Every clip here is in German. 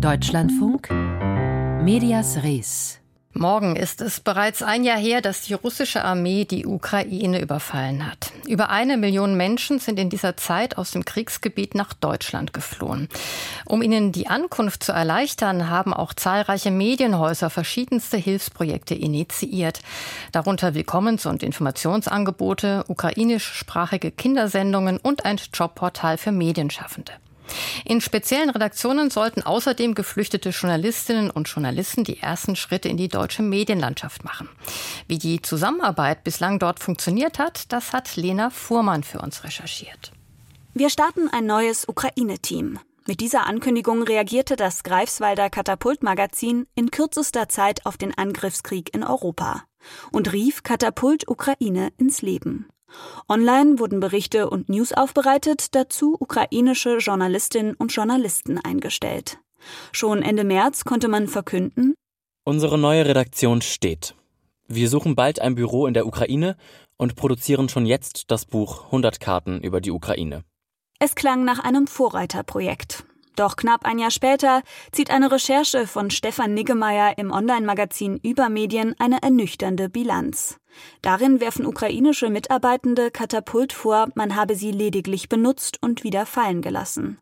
Deutschlandfunk Medias Res Morgen ist es bereits ein Jahr her, dass die russische Armee die Ukraine überfallen hat. Über eine Million Menschen sind in dieser Zeit aus dem Kriegsgebiet nach Deutschland geflohen. Um ihnen die Ankunft zu erleichtern, haben auch zahlreiche Medienhäuser verschiedenste Hilfsprojekte initiiert. Darunter Willkommens- und Informationsangebote, ukrainischsprachige Kindersendungen und ein Jobportal für Medienschaffende. In speziellen Redaktionen sollten außerdem geflüchtete Journalistinnen und Journalisten die ersten Schritte in die deutsche Medienlandschaft machen. Wie die Zusammenarbeit bislang dort funktioniert hat, das hat Lena Fuhrmann für uns recherchiert. Wir starten ein neues Ukraine-Team. Mit dieser Ankündigung reagierte das Greifswalder Katapult-Magazin in kürzester Zeit auf den Angriffskrieg in Europa und rief Katapult Ukraine ins Leben. Online wurden Berichte und News aufbereitet, dazu ukrainische Journalistinnen und Journalisten eingestellt. Schon Ende März konnte man verkünden, Unsere neue Redaktion steht. Wir suchen bald ein Büro in der Ukraine und produzieren schon jetzt das Buch 100 Karten über die Ukraine. Es klang nach einem Vorreiterprojekt. Doch knapp ein Jahr später zieht eine Recherche von Stefan Niggemeier im Online-Magazin Übermedien eine ernüchternde Bilanz. Darin werfen ukrainische Mitarbeitende Katapult vor, man habe sie lediglich benutzt und wieder fallen gelassen.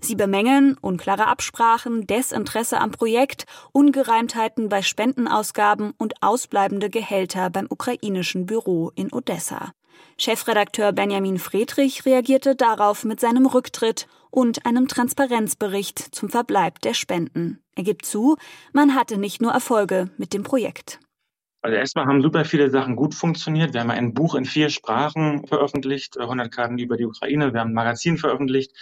Sie bemängeln unklare Absprachen, Desinteresse am Projekt, Ungereimtheiten bei Spendenausgaben und ausbleibende Gehälter beim ukrainischen Büro in Odessa. Chefredakteur Benjamin Friedrich reagierte darauf mit seinem Rücktritt und einem Transparenzbericht zum Verbleib der Spenden. Er gibt zu, man hatte nicht nur Erfolge mit dem Projekt. Also erstmal haben super viele Sachen gut funktioniert. Wir haben ein Buch in vier Sprachen veröffentlicht, 100 Karten über die Ukraine. Wir haben ein Magazin veröffentlicht.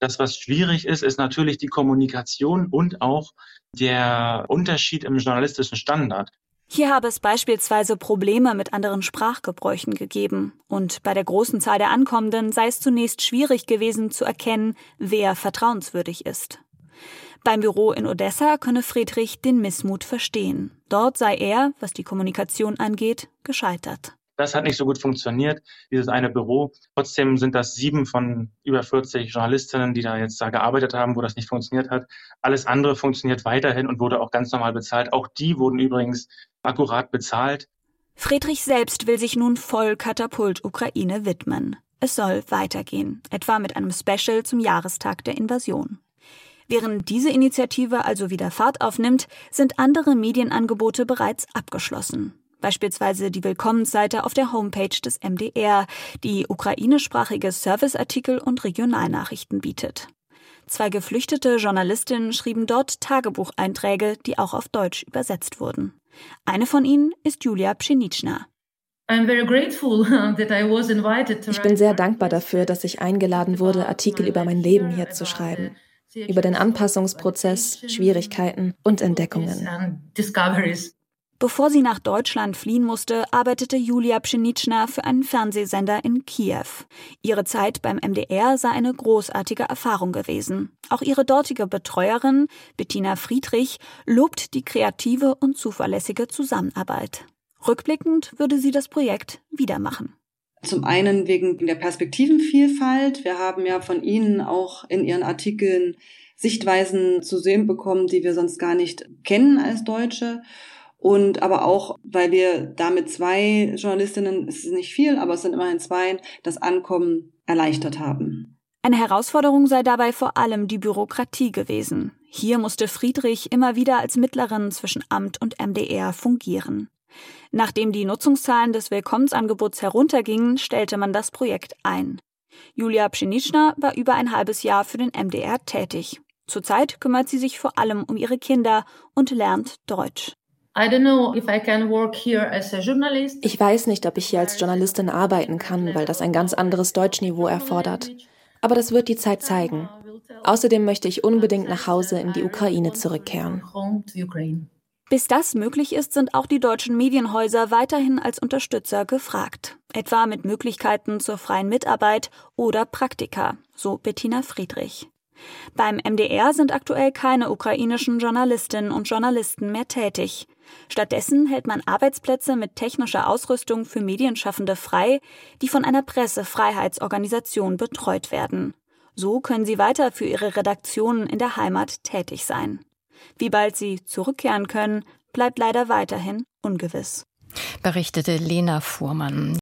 Das, was schwierig ist, ist natürlich die Kommunikation und auch der Unterschied im journalistischen Standard. Hier habe es beispielsweise Probleme mit anderen Sprachgebräuchen gegeben, und bei der großen Zahl der Ankommenden sei es zunächst schwierig gewesen zu erkennen, wer vertrauenswürdig ist. Beim Büro in Odessa könne Friedrich den Missmut verstehen. Dort sei er, was die Kommunikation angeht, gescheitert. Das hat nicht so gut funktioniert, dieses eine Büro. Trotzdem sind das sieben von über 40 Journalistinnen, die da jetzt da gearbeitet haben, wo das nicht funktioniert hat. Alles andere funktioniert weiterhin und wurde auch ganz normal bezahlt. Auch die wurden übrigens akkurat bezahlt. Friedrich selbst will sich nun voll Katapult Ukraine widmen. Es soll weitergehen, etwa mit einem Special zum Jahrestag der Invasion. Während diese Initiative also wieder Fahrt aufnimmt, sind andere Medienangebote bereits abgeschlossen beispielsweise die Willkommensseite auf der Homepage des MDR, die ukrainischsprachige Serviceartikel und Regionalnachrichten bietet. Zwei geflüchtete Journalistinnen schrieben dort Tagebucheinträge, die auch auf Deutsch übersetzt wurden. Eine von ihnen ist Julia Pschenitschna. Ich bin sehr dankbar dafür, dass ich eingeladen wurde, Artikel über mein Leben hier zu schreiben, über den Anpassungsprozess, Schwierigkeiten und Entdeckungen. Bevor sie nach Deutschland fliehen musste, arbeitete Julia Pschenitschna für einen Fernsehsender in Kiew. Ihre Zeit beim MDR sei eine großartige Erfahrung gewesen. Auch ihre dortige Betreuerin, Bettina Friedrich, lobt die kreative und zuverlässige Zusammenarbeit. Rückblickend würde sie das Projekt wieder machen. Zum einen wegen der Perspektivenvielfalt. Wir haben ja von Ihnen auch in Ihren Artikeln Sichtweisen zu sehen bekommen, die wir sonst gar nicht kennen als Deutsche und aber auch, weil wir damit zwei Journalistinnen, es ist nicht viel, aber es sind immerhin zwei, das Ankommen erleichtert haben. Eine Herausforderung sei dabei vor allem die Bürokratie gewesen. Hier musste Friedrich immer wieder als Mittlerin zwischen Amt und MDR fungieren. Nachdem die Nutzungszahlen des Willkommensangebots heruntergingen, stellte man das Projekt ein. Julia Pschenitschner war über ein halbes Jahr für den MDR tätig. Zurzeit kümmert sie sich vor allem um ihre Kinder und lernt Deutsch. Ich weiß nicht, ob ich hier als Journalistin arbeiten kann, weil das ein ganz anderes Deutschniveau erfordert. Aber das wird die Zeit zeigen. Außerdem möchte ich unbedingt nach Hause in die Ukraine zurückkehren. Bis das möglich ist, sind auch die deutschen Medienhäuser weiterhin als Unterstützer gefragt. Etwa mit Möglichkeiten zur freien Mitarbeit oder Praktika, so Bettina Friedrich. Beim MDR sind aktuell keine ukrainischen Journalistinnen und Journalisten mehr tätig. Stattdessen hält man Arbeitsplätze mit technischer Ausrüstung für Medienschaffende frei, die von einer Pressefreiheitsorganisation betreut werden. So können sie weiter für ihre Redaktionen in der Heimat tätig sein. Wie bald sie zurückkehren können, bleibt leider weiterhin ungewiss. Berichtete Lena Fuhrmann.